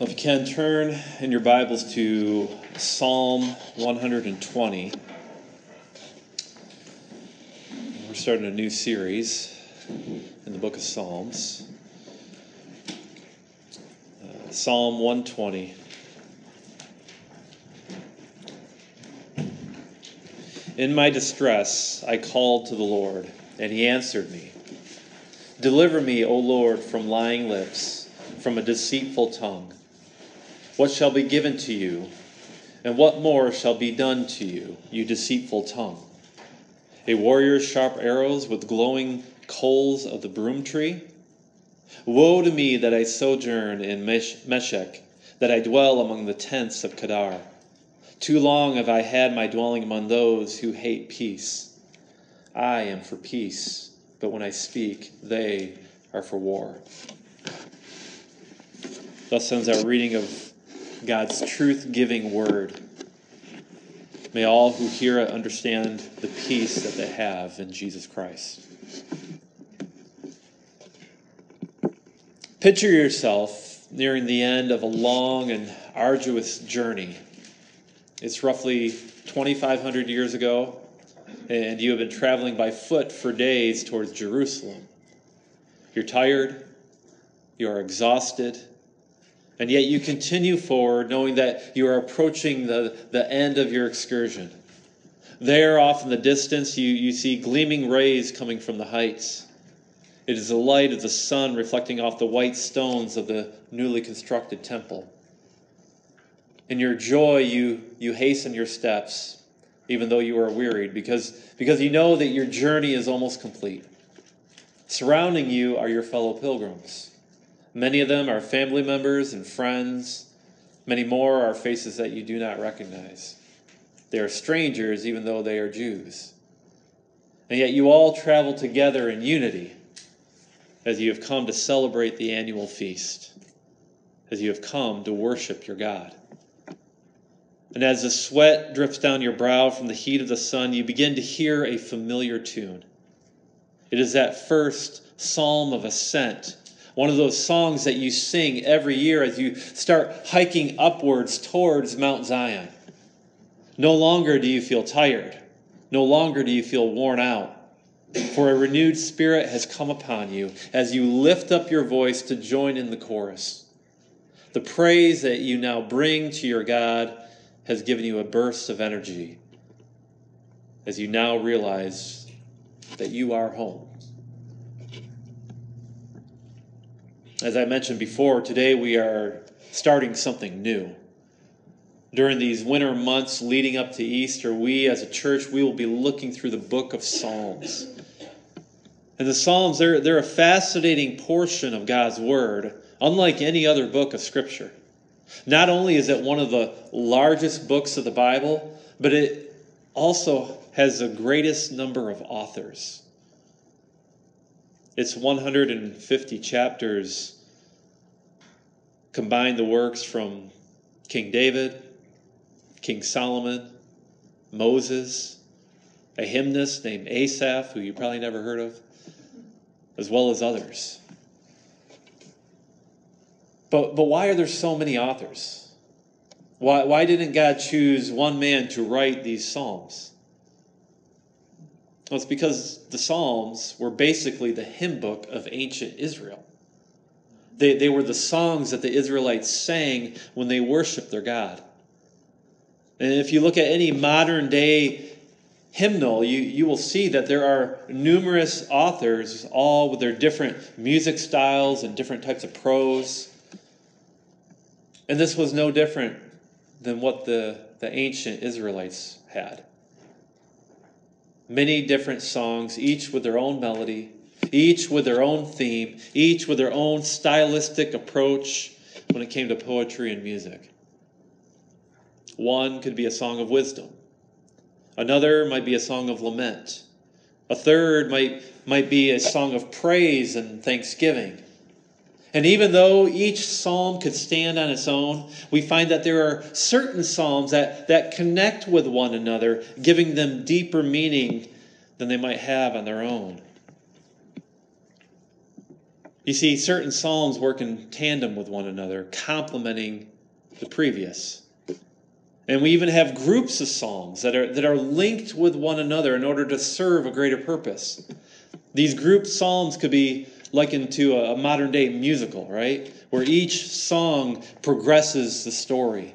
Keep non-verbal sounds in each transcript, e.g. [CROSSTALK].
If you can, turn in your Bibles to Psalm 120. We're starting a new series in the book of Psalms. Uh, Psalm 120. In my distress, I called to the Lord, and he answered me. Deliver me, O Lord, from lying lips, from a deceitful tongue. What shall be given to you? And what more shall be done to you, you deceitful tongue? A warrior's sharp arrows with glowing coals of the broom tree? Woe to me that I sojourn in Meshech, that I dwell among the tents of Kedar. Too long have I had my dwelling among those who hate peace. I am for peace, but when I speak, they are for war. Thus ends our reading of God's truth giving word. May all who hear it understand the peace that they have in Jesus Christ. Picture yourself nearing the end of a long and arduous journey. It's roughly 2,500 years ago, and you have been traveling by foot for days towards Jerusalem. You're tired, you are exhausted, and yet you continue forward knowing that you are approaching the, the end of your excursion. There, off in the distance, you, you see gleaming rays coming from the heights. It is the light of the sun reflecting off the white stones of the newly constructed temple. In your joy, you, you hasten your steps, even though you are wearied, because, because you know that your journey is almost complete. Surrounding you are your fellow pilgrims. Many of them are family members and friends. Many more are faces that you do not recognize. They are strangers, even though they are Jews. And yet you all travel together in unity as you have come to celebrate the annual feast, as you have come to worship your God. And as the sweat drips down your brow from the heat of the sun, you begin to hear a familiar tune. It is that first psalm of ascent one of those songs that you sing every year as you start hiking upwards towards Mount Zion. No longer do you feel tired. No longer do you feel worn out. For a renewed spirit has come upon you as you lift up your voice to join in the chorus. The praise that you now bring to your God has given you a burst of energy as you now realize that you are home. As I mentioned before, today we are starting something new. During these winter months leading up to Easter, we as a church, we will be looking through the book of Psalms. And the Psalms, they're, they're a fascinating portion of God's Word, unlike any other book of Scripture. Not only is it one of the largest books of the Bible, but it also has the greatest number of authors. Its 150 chapters combine the works from King David, King Solomon, Moses, a hymnist named Asaph, who you probably never heard of, as well as others. But, but why are there so many authors? Why, why didn't God choose one man to write these Psalms? Well, it's because the Psalms were basically the hymn book of ancient Israel. They, they were the songs that the Israelites sang when they worshiped their God. And if you look at any modern day hymnal, you, you will see that there are numerous authors, all with their different music styles and different types of prose. And this was no different than what the, the ancient Israelites had many different songs, each with their own melody, each with their own theme, each with their own stylistic approach when it came to poetry and music. One could be a song of wisdom, another might be a song of lament, a third might, might be a song of praise and thanksgiving. And even though each psalm could stand on its own, we find that there are certain psalms that, that connect with one another, giving them deeper meaning than they might have on their own. You see, certain psalms work in tandem with one another, complementing the previous. And we even have groups of psalms that are, that are linked with one another in order to serve a greater purpose. These group psalms could be likened to a modern day musical, right? Where each song progresses the story.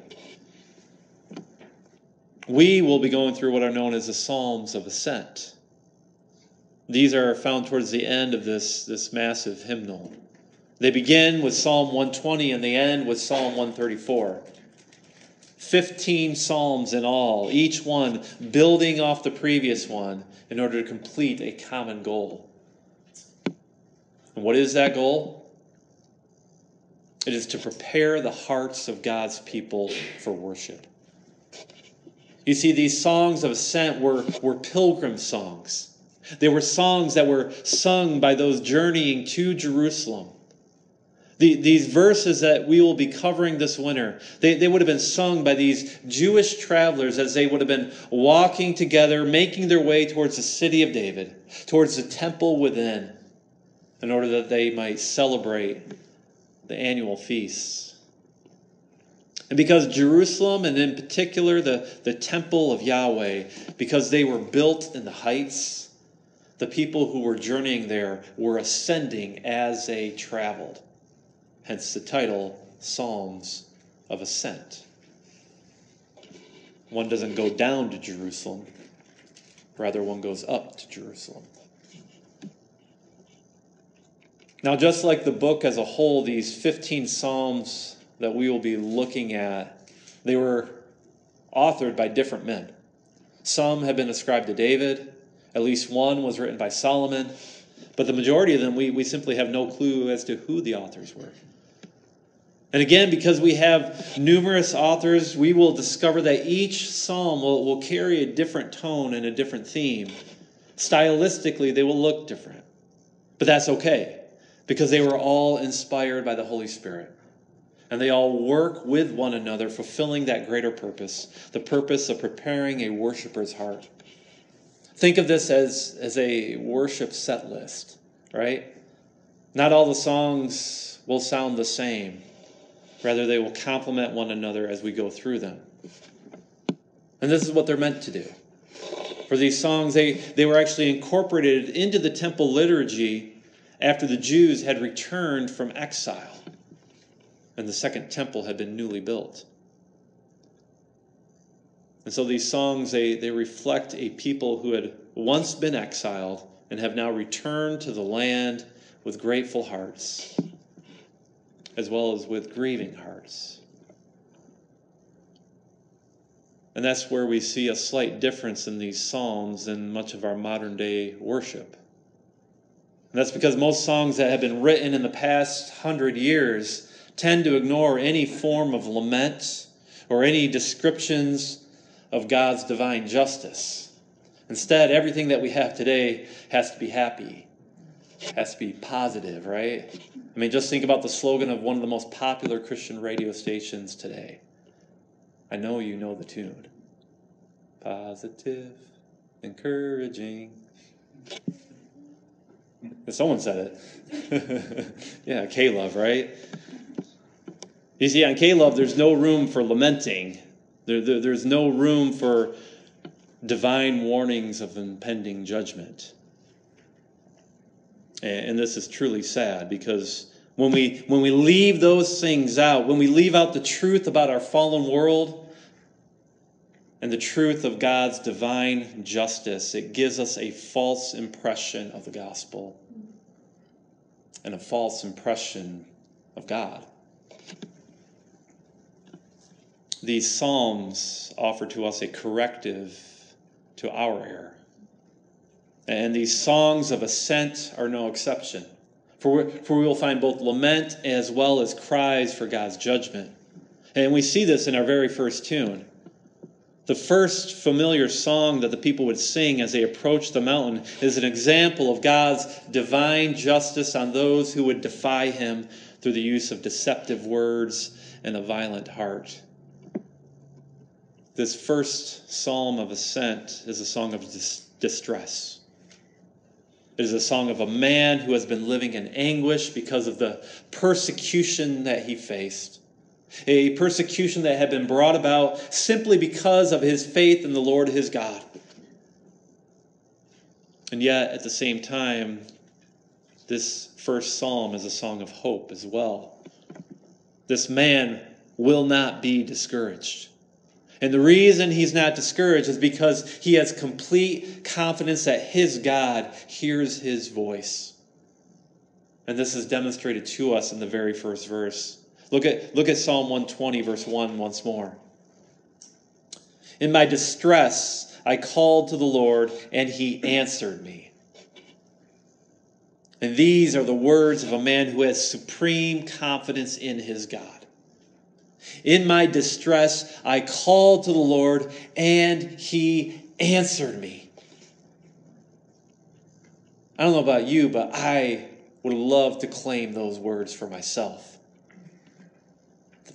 We will be going through what are known as the Psalms of Ascent. These are found towards the end of this, this massive hymnal. They begin with Psalm 120 and they end with Psalm 134. 15 psalms in all, each one building off the previous one in order to complete a common goal. And what is that goal? It is to prepare the hearts of God's people for worship. You see, these songs of ascent were, were pilgrim songs. They were songs that were sung by those journeying to Jerusalem. The, these verses that we will be covering this winter, they, they would have been sung by these Jewish travelers as they would have been walking together, making their way towards the city of David, towards the temple within, in order that they might celebrate the annual feasts. And because Jerusalem, and in particular the, the temple of Yahweh, because they were built in the heights, the people who were journeying there were ascending as they traveled. Hence the title, Psalms of Ascent. One doesn't go down to Jerusalem, rather, one goes up to Jerusalem. Now, just like the book as a whole, these 15 Psalms that we will be looking at, they were authored by different men. Some have been ascribed to David, at least one was written by Solomon, but the majority of them, we, we simply have no clue as to who the authors were. And again, because we have numerous authors, we will discover that each psalm will, will carry a different tone and a different theme. Stylistically, they will look different. But that's okay, because they were all inspired by the Holy Spirit. And they all work with one another, fulfilling that greater purpose the purpose of preparing a worshiper's heart. Think of this as, as a worship set list, right? Not all the songs will sound the same. Rather, they will complement one another as we go through them. And this is what they're meant to do. For these songs, they, they were actually incorporated into the temple liturgy after the Jews had returned from exile and the second temple had been newly built. And so these songs, they, they reflect a people who had once been exiled and have now returned to the land with grateful hearts, as well as with grieving hearts. And that's where we see a slight difference in these psalms than much of our modern day worship. And that's because most songs that have been written in the past hundred years tend to ignore any form of lament or any descriptions of God's divine justice. Instead, everything that we have today has to be happy, has to be positive, right? I mean, just think about the slogan of one of the most popular Christian radio stations today. I know you know the tune. Positive, encouraging. Someone said it. [LAUGHS] yeah, Love, right? You see, on K-Love, there's no room for lamenting. There, there, there's no room for divine warnings of impending judgment. And, and this is truly sad because when we, when we leave those things out, when we leave out the truth about our fallen world and the truth of God's divine justice, it gives us a false impression of the gospel and a false impression of God. These Psalms offer to us a corrective to our error. And these songs of ascent are no exception. For, for we will find both lament as well as cries for God's judgment. And we see this in our very first tune. The first familiar song that the people would sing as they approached the mountain is an example of God's divine justice on those who would defy him through the use of deceptive words and a violent heart. This first psalm of ascent is a song of dis- distress. It is a song of a man who has been living in anguish because of the persecution that he faced. A persecution that had been brought about simply because of his faith in the Lord his God. And yet, at the same time, this first psalm is a song of hope as well. This man will not be discouraged. And the reason he's not discouraged is because he has complete confidence that his God hears his voice. And this is demonstrated to us in the very first verse. Look at, look at Psalm 120, verse 1 once more. In my distress, I called to the Lord, and he answered me. And these are the words of a man who has supreme confidence in his God. In my distress, I called to the Lord, and he answered me. I don't know about you, but I would love to claim those words for myself.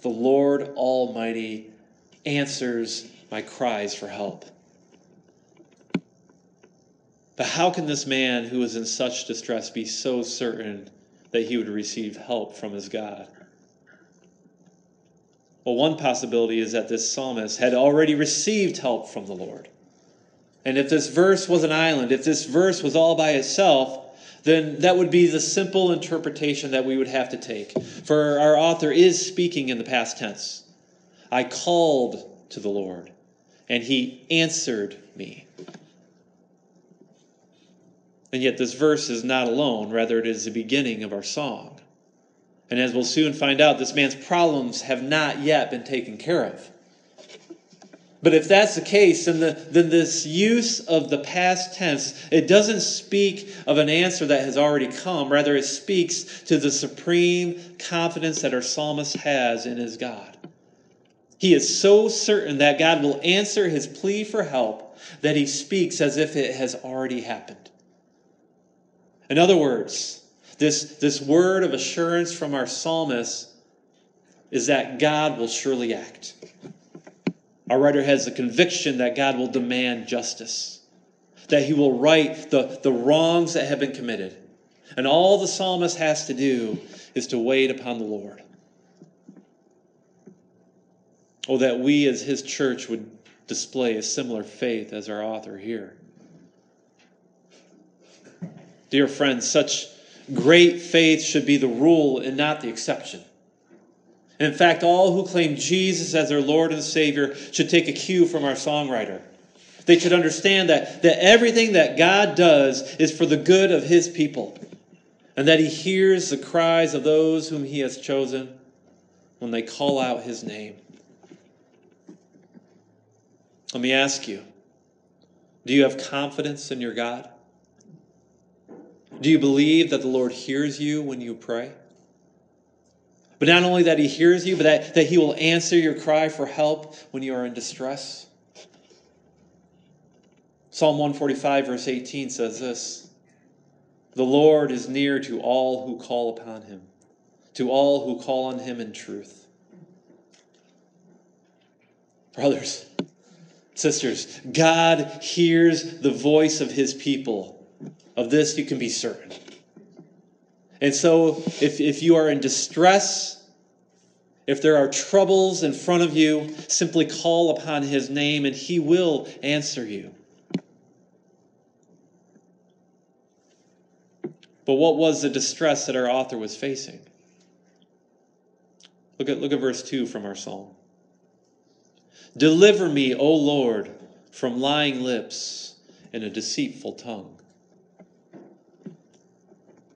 The Lord Almighty answers my cries for help. But how can this man who is in such distress be so certain that he would receive help from his God? Well, one possibility is that this psalmist had already received help from the Lord. And if this verse was an island, if this verse was all by itself, then that would be the simple interpretation that we would have to take. For our author is speaking in the past tense. I called to the Lord, and he answered me. And yet, this verse is not alone, rather, it is the beginning of our song. And as we'll soon find out, this man's problems have not yet been taken care of. But if that's the case, then, the, then this use of the past tense, it doesn't speak of an answer that has already come. Rather, it speaks to the supreme confidence that our psalmist has in his God. He is so certain that God will answer his plea for help that he speaks as if it has already happened. In other words, this, this word of assurance from our psalmist is that God will surely act. Our writer has the conviction that God will demand justice, that he will right the, the wrongs that have been committed. And all the psalmist has to do is to wait upon the Lord. Oh, that we as his church would display a similar faith as our author here. Dear friends, such Great faith should be the rule and not the exception. In fact, all who claim Jesus as their Lord and Savior should take a cue from our songwriter. They should understand that, that everything that God does is for the good of His people, and that He hears the cries of those whom He has chosen when they call out His name. Let me ask you do you have confidence in your God? Do you believe that the Lord hears you when you pray? But not only that He hears you, but that, that He will answer your cry for help when you are in distress. Psalm 145, verse 18 says this The Lord is near to all who call upon Him, to all who call on Him in truth. Brothers, sisters, God hears the voice of His people of this you can be certain. And so, if, if you are in distress, if there are troubles in front of you, simply call upon his name and he will answer you. But what was the distress that our author was facing? Look at, look at verse 2 from our psalm. Deliver me, O Lord, from lying lips and a deceitful tongue.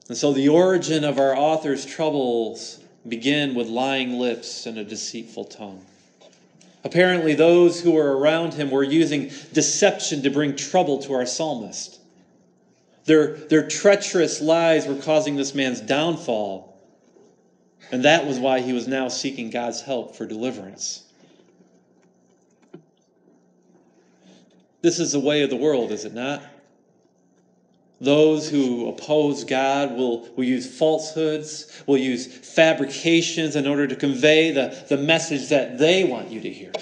And so the origin of our author's troubles begin with lying lips and a deceitful tongue. Apparently, those who were around him were using deception to bring trouble to our psalmist. Their, their treacherous lies were causing this man's downfall, and that was why he was now seeking God's help for deliverance. This is the way of the world, is it not? Those who oppose God will, will use falsehoods, will use fabrications in order to convey the, the message that they want you to hear.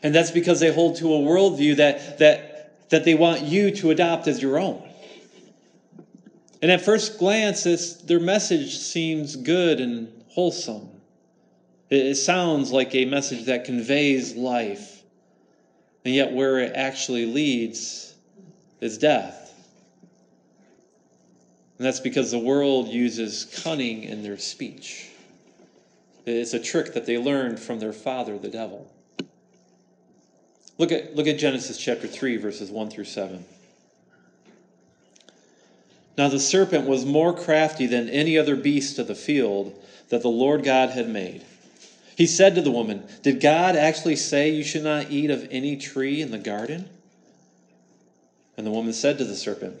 And that's because they hold to a worldview that, that, that they want you to adopt as your own. And at first glance, their message seems good and wholesome. It sounds like a message that conveys life. And yet, where it actually leads is death. And that's because the world uses cunning in their speech. It's a trick that they learned from their father, the devil. Look at, look at Genesis chapter 3, verses 1 through 7. Now the serpent was more crafty than any other beast of the field that the Lord God had made. He said to the woman, Did God actually say you should not eat of any tree in the garden? And the woman said to the serpent,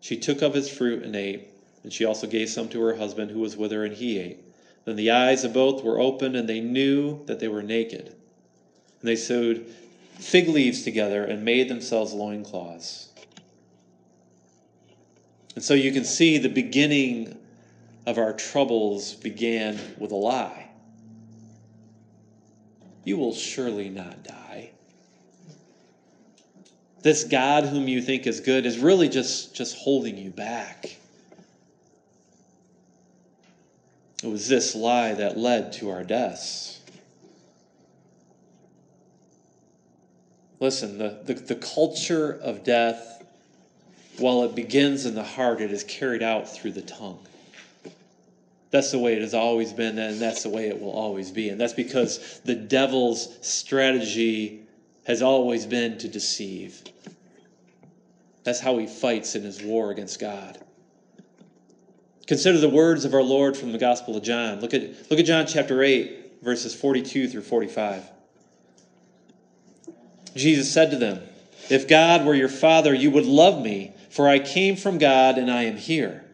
She took of his fruit and ate, and she also gave some to her husband who was with her, and he ate. Then the eyes of both were opened, and they knew that they were naked. And they sewed fig leaves together and made themselves loincloths. And so you can see the beginning of our troubles began with a lie. You will surely not die. This God whom you think is good is really just, just holding you back. It was this lie that led to our deaths. Listen, the, the, the culture of death while it begins in the heart, it is carried out through the tongue. That's the way it has always been, and that's the way it will always be. And that's because the devil's strategy has always been to deceive. That's how he fights in his war against God. Consider the words of our Lord from the Gospel of John. Look at, look at John chapter 8, verses 42 through 45. Jesus said to them, If God were your Father, you would love me for I came from God and I am here.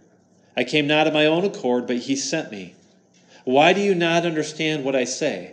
I came not of my own accord, but he sent me. Why do you not understand what I say?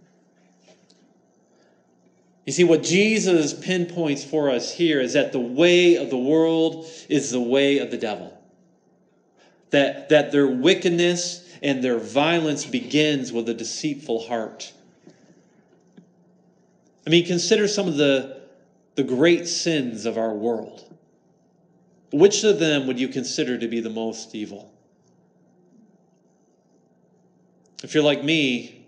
You see, what Jesus pinpoints for us here is that the way of the world is the way of the devil. That, that their wickedness and their violence begins with a deceitful heart. I mean, consider some of the, the great sins of our world. Which of them would you consider to be the most evil? If you're like me,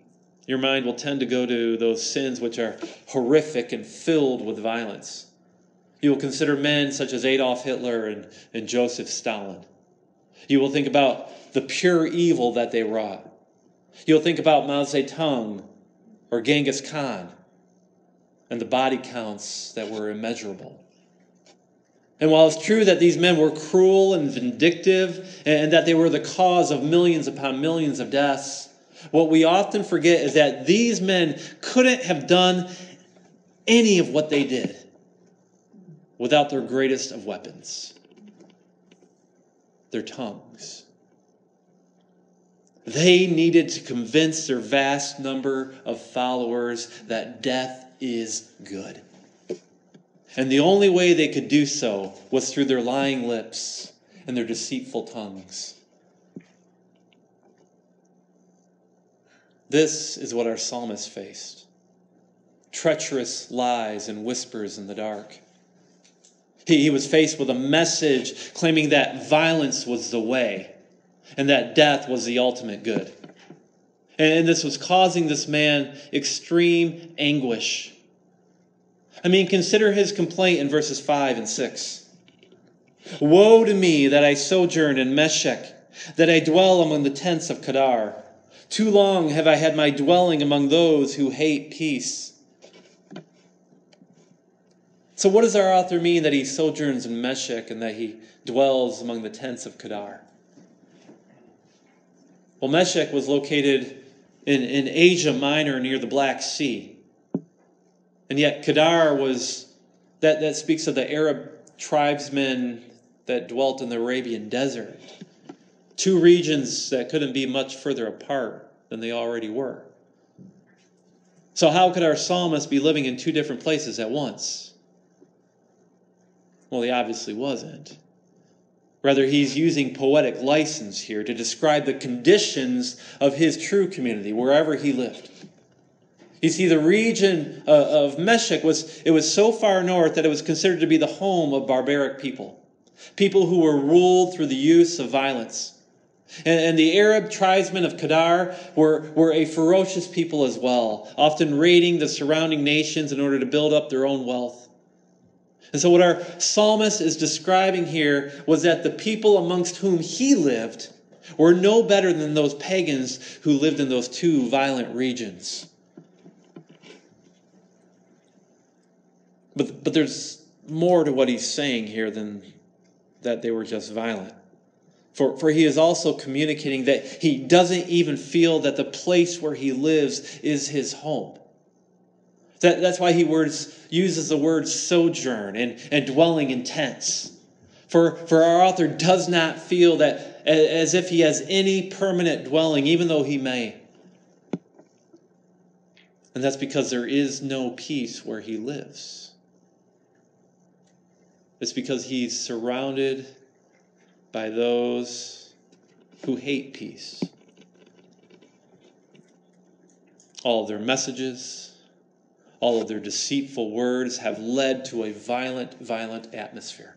your mind will tend to go to those sins which are horrific and filled with violence. You will consider men such as Adolf Hitler and, and Joseph Stalin. You will think about the pure evil that they wrought. You'll think about Mao Zedong or Genghis Khan and the body counts that were immeasurable. And while it's true that these men were cruel and vindictive and that they were the cause of millions upon millions of deaths, what we often forget is that these men couldn't have done any of what they did without their greatest of weapons their tongues. They needed to convince their vast number of followers that death is good. And the only way they could do so was through their lying lips and their deceitful tongues. This is what our psalmist faced treacherous lies and whispers in the dark. He, he was faced with a message claiming that violence was the way and that death was the ultimate good. And this was causing this man extreme anguish. I mean, consider his complaint in verses 5 and 6. Woe to me that I sojourn in Meshech that I dwell among the tents of Kedar. Too long have I had my dwelling among those who hate peace. So, what does our author mean that he sojourns in Meshech and that he dwells among the tents of Kedar? Well, Meshech was located in, in Asia Minor near the Black Sea. And yet, Kedar was, that, that speaks of the Arab tribesmen that dwelt in the Arabian desert. Two regions that couldn't be much further apart than they already were. So, how could our psalmist be living in two different places at once? Well, he obviously wasn't. Rather, he's using poetic license here to describe the conditions of his true community, wherever he lived. You see, the region uh, of Meshech was, it was so far north that it was considered to be the home of barbaric people, people who were ruled through the use of violence. And, and the Arab tribesmen of Kedar were, were a ferocious people as well, often raiding the surrounding nations in order to build up their own wealth. And so, what our psalmist is describing here was that the people amongst whom he lived were no better than those pagans who lived in those two violent regions. But, but there's more to what he's saying here than that they were just violent. For, for he is also communicating that he doesn't even feel that the place where he lives is his home. That, that's why he words, uses the word sojourn and, and dwelling in tents. For, for our author does not feel that as if he has any permanent dwelling, even though he may. And that's because there is no peace where he lives. It's because he's surrounded by those who hate peace. All of their messages, all of their deceitful words have led to a violent, violent atmosphere.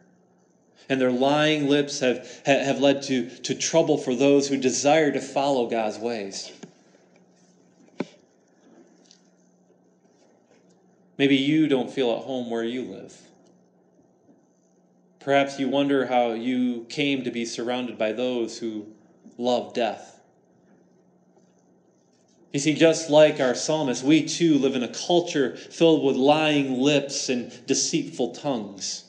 And their lying lips have, have led to, to trouble for those who desire to follow God's ways. Maybe you don't feel at home where you live. Perhaps you wonder how you came to be surrounded by those who love death. You see, just like our psalmist, we too live in a culture filled with lying lips and deceitful tongues.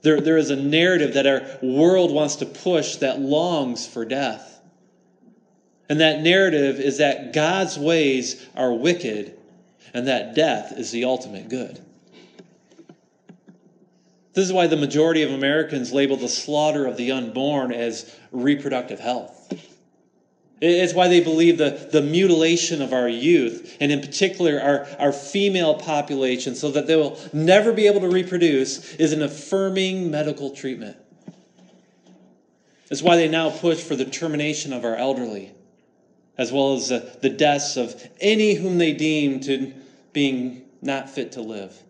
There, there is a narrative that our world wants to push that longs for death. And that narrative is that God's ways are wicked and that death is the ultimate good. This is why the majority of Americans label the slaughter of the unborn as reproductive health. It's why they believe the, the mutilation of our youth, and in particular our, our female population, so that they will never be able to reproduce, is an affirming medical treatment. It's why they now push for the termination of our elderly, as well as the, the deaths of any whom they deem to being not fit to live.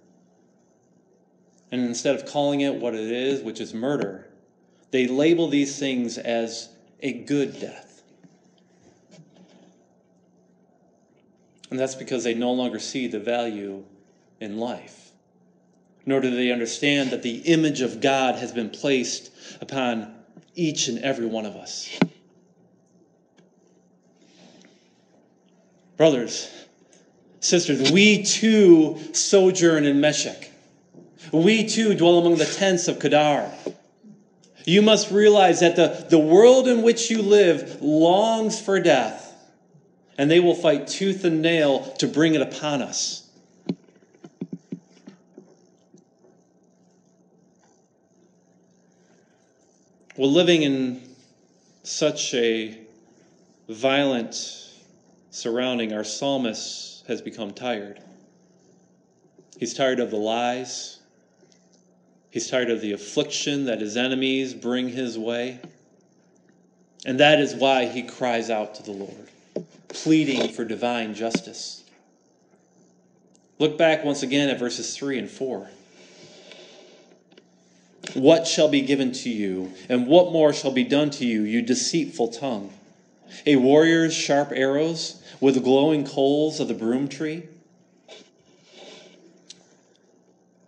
And instead of calling it what it is, which is murder, they label these things as a good death. And that's because they no longer see the value in life, nor do they understand that the image of God has been placed upon each and every one of us. Brothers, sisters, we too sojourn in Meshech. We too dwell among the tents of Kedar. You must realize that the, the world in which you live longs for death, and they will fight tooth and nail to bring it upon us. Well, living in such a violent surrounding, our psalmist has become tired. He's tired of the lies. He's tired of the affliction that his enemies bring his way. And that is why he cries out to the Lord, pleading for divine justice. Look back once again at verses 3 and 4. What shall be given to you, and what more shall be done to you, you deceitful tongue? A warrior's sharp arrows with glowing coals of the broom tree?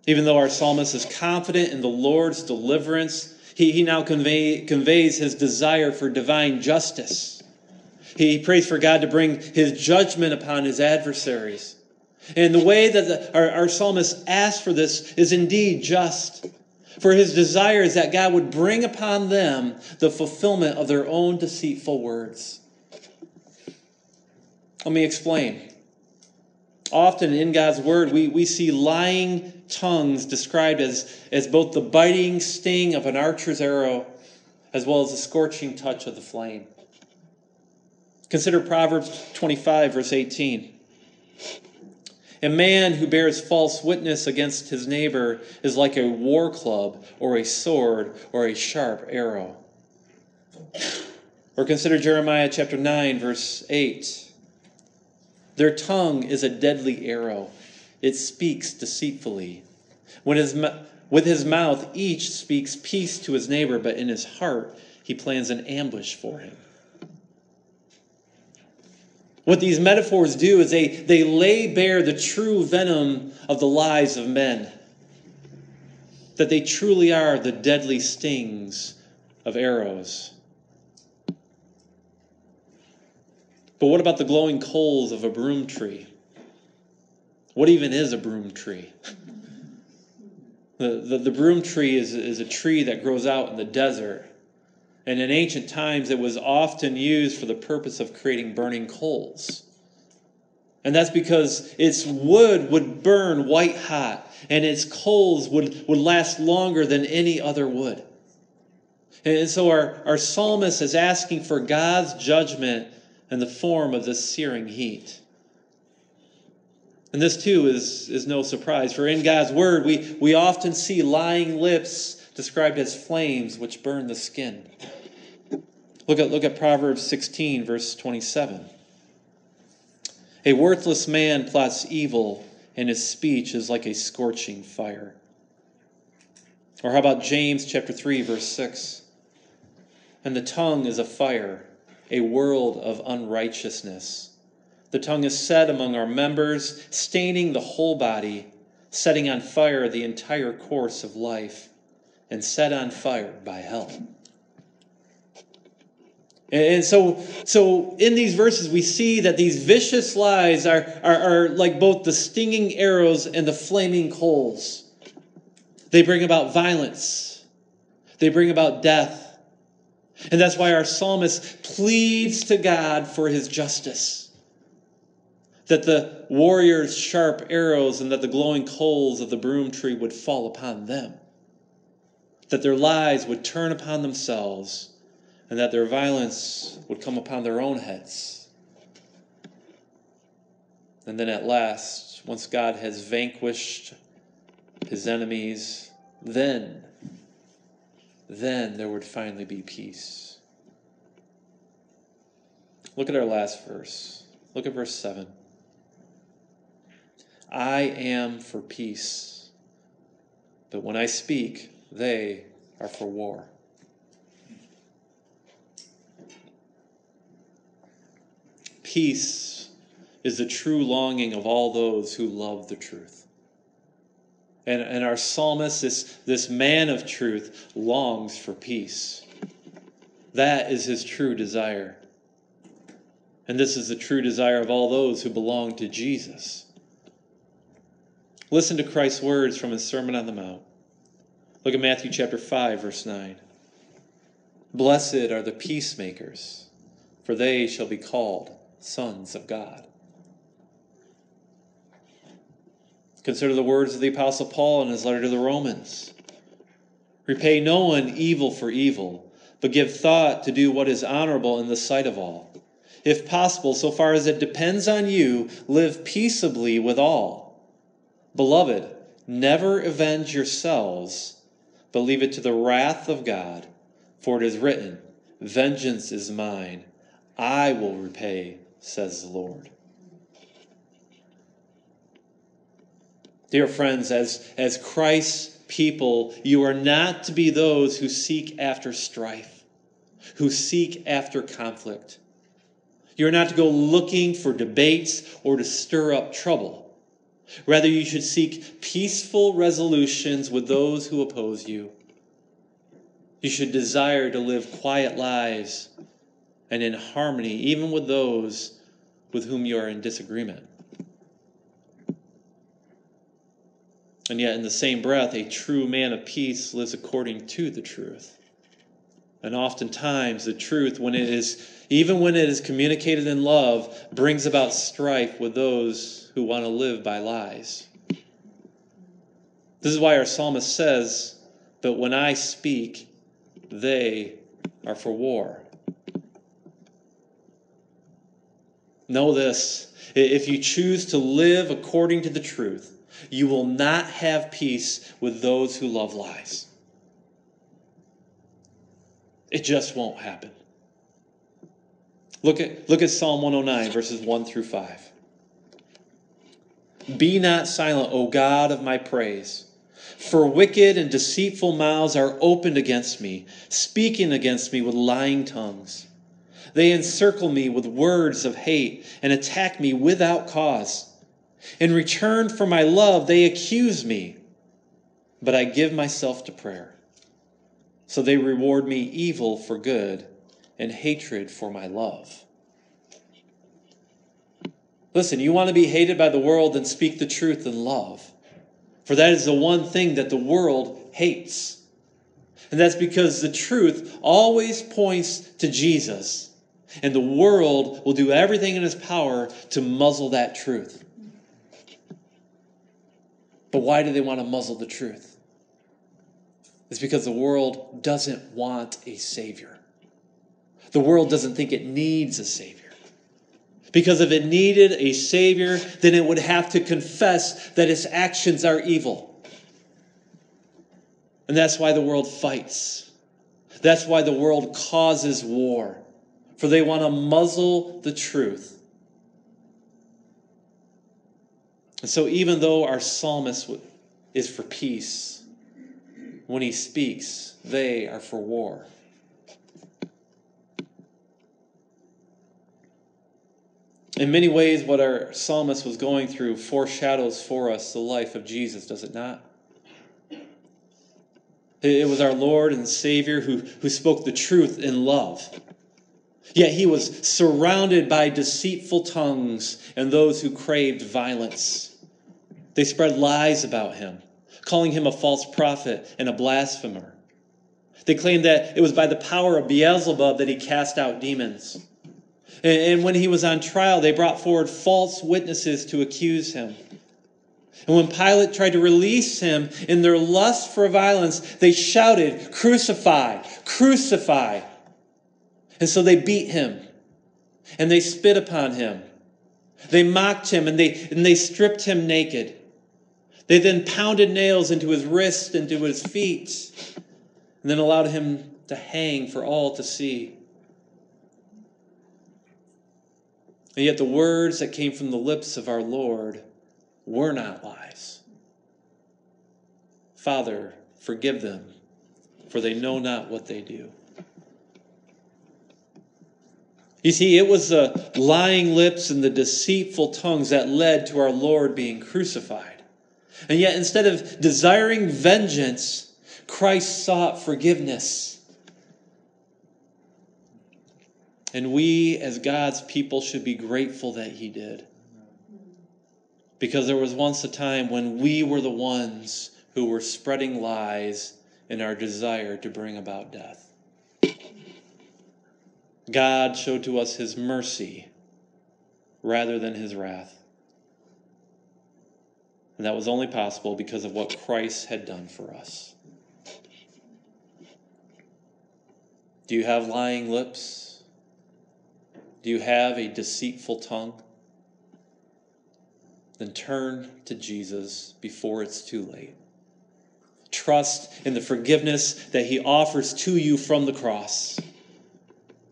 Even though our psalmist is confident in the Lord's deliverance, He, he now convey, conveys his desire for divine justice. He prays for God to bring his judgment upon his adversaries. And the way that the, our, our psalmist asks for this is indeed just. For his desire is that God would bring upon them the fulfillment of their own deceitful words. Let me explain. Often in God's word, we, we see lying tongues described as, as both the biting sting of an archer's arrow as well as the scorching touch of the flame. Consider Proverbs 25, verse 18. A man who bears false witness against his neighbor is like a war club or a sword or a sharp arrow. Or consider Jeremiah chapter 9, verse 8. Their tongue is a deadly arrow, it speaks deceitfully. When his, with his mouth, each speaks peace to his neighbor, but in his heart, he plans an ambush for him. What these metaphors do is they, they lay bare the true venom of the lies of men. That they truly are the deadly stings of arrows. But what about the glowing coals of a broom tree? What even is a broom tree? The, the, the, broom tree is, is a tree that grows out in the desert. And in ancient times, it was often used for the purpose of creating burning coals. And that's because its wood would burn white hot, and its coals would, would last longer than any other wood. And so our, our psalmist is asking for God's judgment in the form of this searing heat. And this too is, is no surprise, for in God's word we, we often see lying lips described as flames which burn the skin. Look at, look at Proverbs 16, verse 27. A worthless man plots evil, and his speech is like a scorching fire. Or how about James chapter 3, verse 6? And the tongue is a fire a world of unrighteousness. The tongue is set among our members, staining the whole body, setting on fire the entire course of life, and set on fire by hell. And so, so in these verses, we see that these vicious lies are, are, are like both the stinging arrows and the flaming coals. They bring about violence, they bring about death, and that's why our psalmist pleads to God for his justice. That the warrior's sharp arrows and that the glowing coals of the broom tree would fall upon them. That their lies would turn upon themselves and that their violence would come upon their own heads. And then at last, once God has vanquished his enemies, then then there would finally be peace. Look at our last verse. Look at verse 7. I am for peace, but when I speak, they are for war. Peace is the true longing of all those who love the truth. And, and our psalmist, this, this man of truth, longs for peace. That is his true desire. And this is the true desire of all those who belong to Jesus. Listen to Christ's words from his Sermon on the Mount. Look at Matthew chapter 5, verse 9. Blessed are the peacemakers, for they shall be called sons of God. Consider the words of the Apostle Paul in his letter to the Romans Repay no one evil for evil, but give thought to do what is honorable in the sight of all. If possible, so far as it depends on you, live peaceably with all. Beloved, never avenge yourselves, but leave it to the wrath of God, for it is written, Vengeance is mine, I will repay, says the Lord. Dear friends, as, as Christ's people, you are not to be those who seek after strife, who seek after conflict. You're not to go looking for debates or to stir up trouble. Rather, you should seek peaceful resolutions with those who oppose you. You should desire to live quiet lives and in harmony, even with those with whom you are in disagreement. And yet, in the same breath, a true man of peace lives according to the truth. And oftentimes, the truth, when it is, even when it is communicated in love, brings about strife with those who want to live by lies. This is why our psalmist says, But when I speak, they are for war. Know this if you choose to live according to the truth, you will not have peace with those who love lies. It just won't happen. Look at, look at Psalm 109, verses 1 through 5. Be not silent, O God of my praise. For wicked and deceitful mouths are opened against me, speaking against me with lying tongues. They encircle me with words of hate and attack me without cause. In return for my love, they accuse me, but I give myself to prayer. So they reward me evil for good and hatred for my love. Listen, you want to be hated by the world, then speak the truth in love. For that is the one thing that the world hates. And that's because the truth always points to Jesus. And the world will do everything in its power to muzzle that truth. But why do they want to muzzle the truth? It's because the world doesn't want a Savior. The world doesn't think it needs a Savior. Because if it needed a Savior, then it would have to confess that its actions are evil. And that's why the world fights. That's why the world causes war. For they want to muzzle the truth. And so, even though our psalmist is for peace, when he speaks, they are for war. In many ways, what our psalmist was going through foreshadows for us the life of Jesus, does it not? It was our Lord and Savior who, who spoke the truth in love. Yet he was surrounded by deceitful tongues and those who craved violence. They spread lies about him, calling him a false prophet and a blasphemer. They claimed that it was by the power of Beelzebub that he cast out demons. And when he was on trial, they brought forward false witnesses to accuse him. And when Pilate tried to release him in their lust for violence, they shouted, Crucify, crucify. And so they beat him and they spit upon him. They mocked him and they, and they stripped him naked. They then pounded nails into his wrists and into his feet and then allowed him to hang for all to see. And yet, the words that came from the lips of our Lord were not lies. Father, forgive them, for they know not what they do. You see, it was the lying lips and the deceitful tongues that led to our Lord being crucified. And yet, instead of desiring vengeance, Christ sought forgiveness. And we, as God's people, should be grateful that He did. Because there was once a time when we were the ones who were spreading lies in our desire to bring about death. God showed to us His mercy rather than His wrath. And that was only possible because of what Christ had done for us. Do you have lying lips? Do you have a deceitful tongue? Then turn to Jesus before it's too late. Trust in the forgiveness that he offers to you from the cross.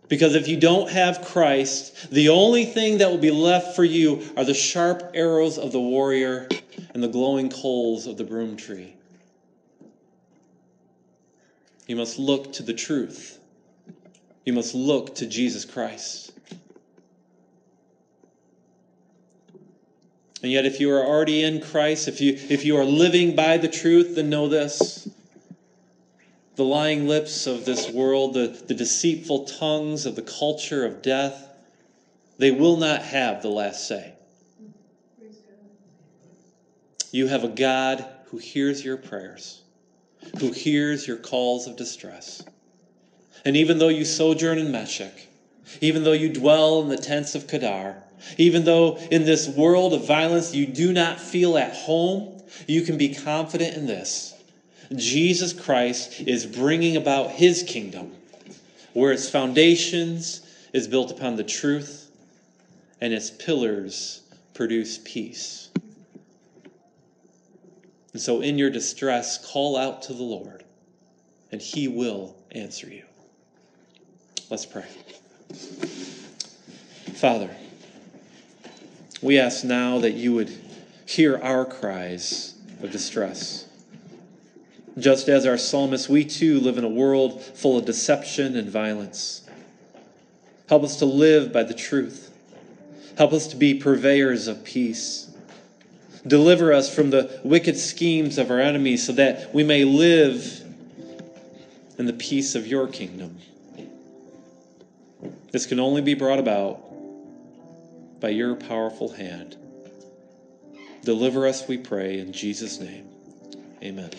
Because if you don't have Christ, the only thing that will be left for you are the sharp arrows of the warrior and the glowing coals of the broom tree. You must look to the truth. You must look to Jesus Christ. And yet, if you are already in Christ, if you, if you are living by the truth, then know this the lying lips of this world, the, the deceitful tongues of the culture of death, they will not have the last say. You have a God who hears your prayers, who hears your calls of distress. And even though you sojourn in Meshech, even though you dwell in the tents of Kedar, even though in this world of violence you do not feel at home, you can be confident in this. Jesus Christ is bringing about his kingdom, where its foundations is built upon the truth and its pillars produce peace. And so, in your distress, call out to the Lord, and he will answer you. Let's pray. Father, we ask now that you would hear our cries of distress. Just as our psalmist, we too live in a world full of deception and violence. Help us to live by the truth. Help us to be purveyors of peace. Deliver us from the wicked schemes of our enemies so that we may live in the peace of your kingdom. This can only be brought about by your powerful hand. Deliver us, we pray, in Jesus' name. Amen.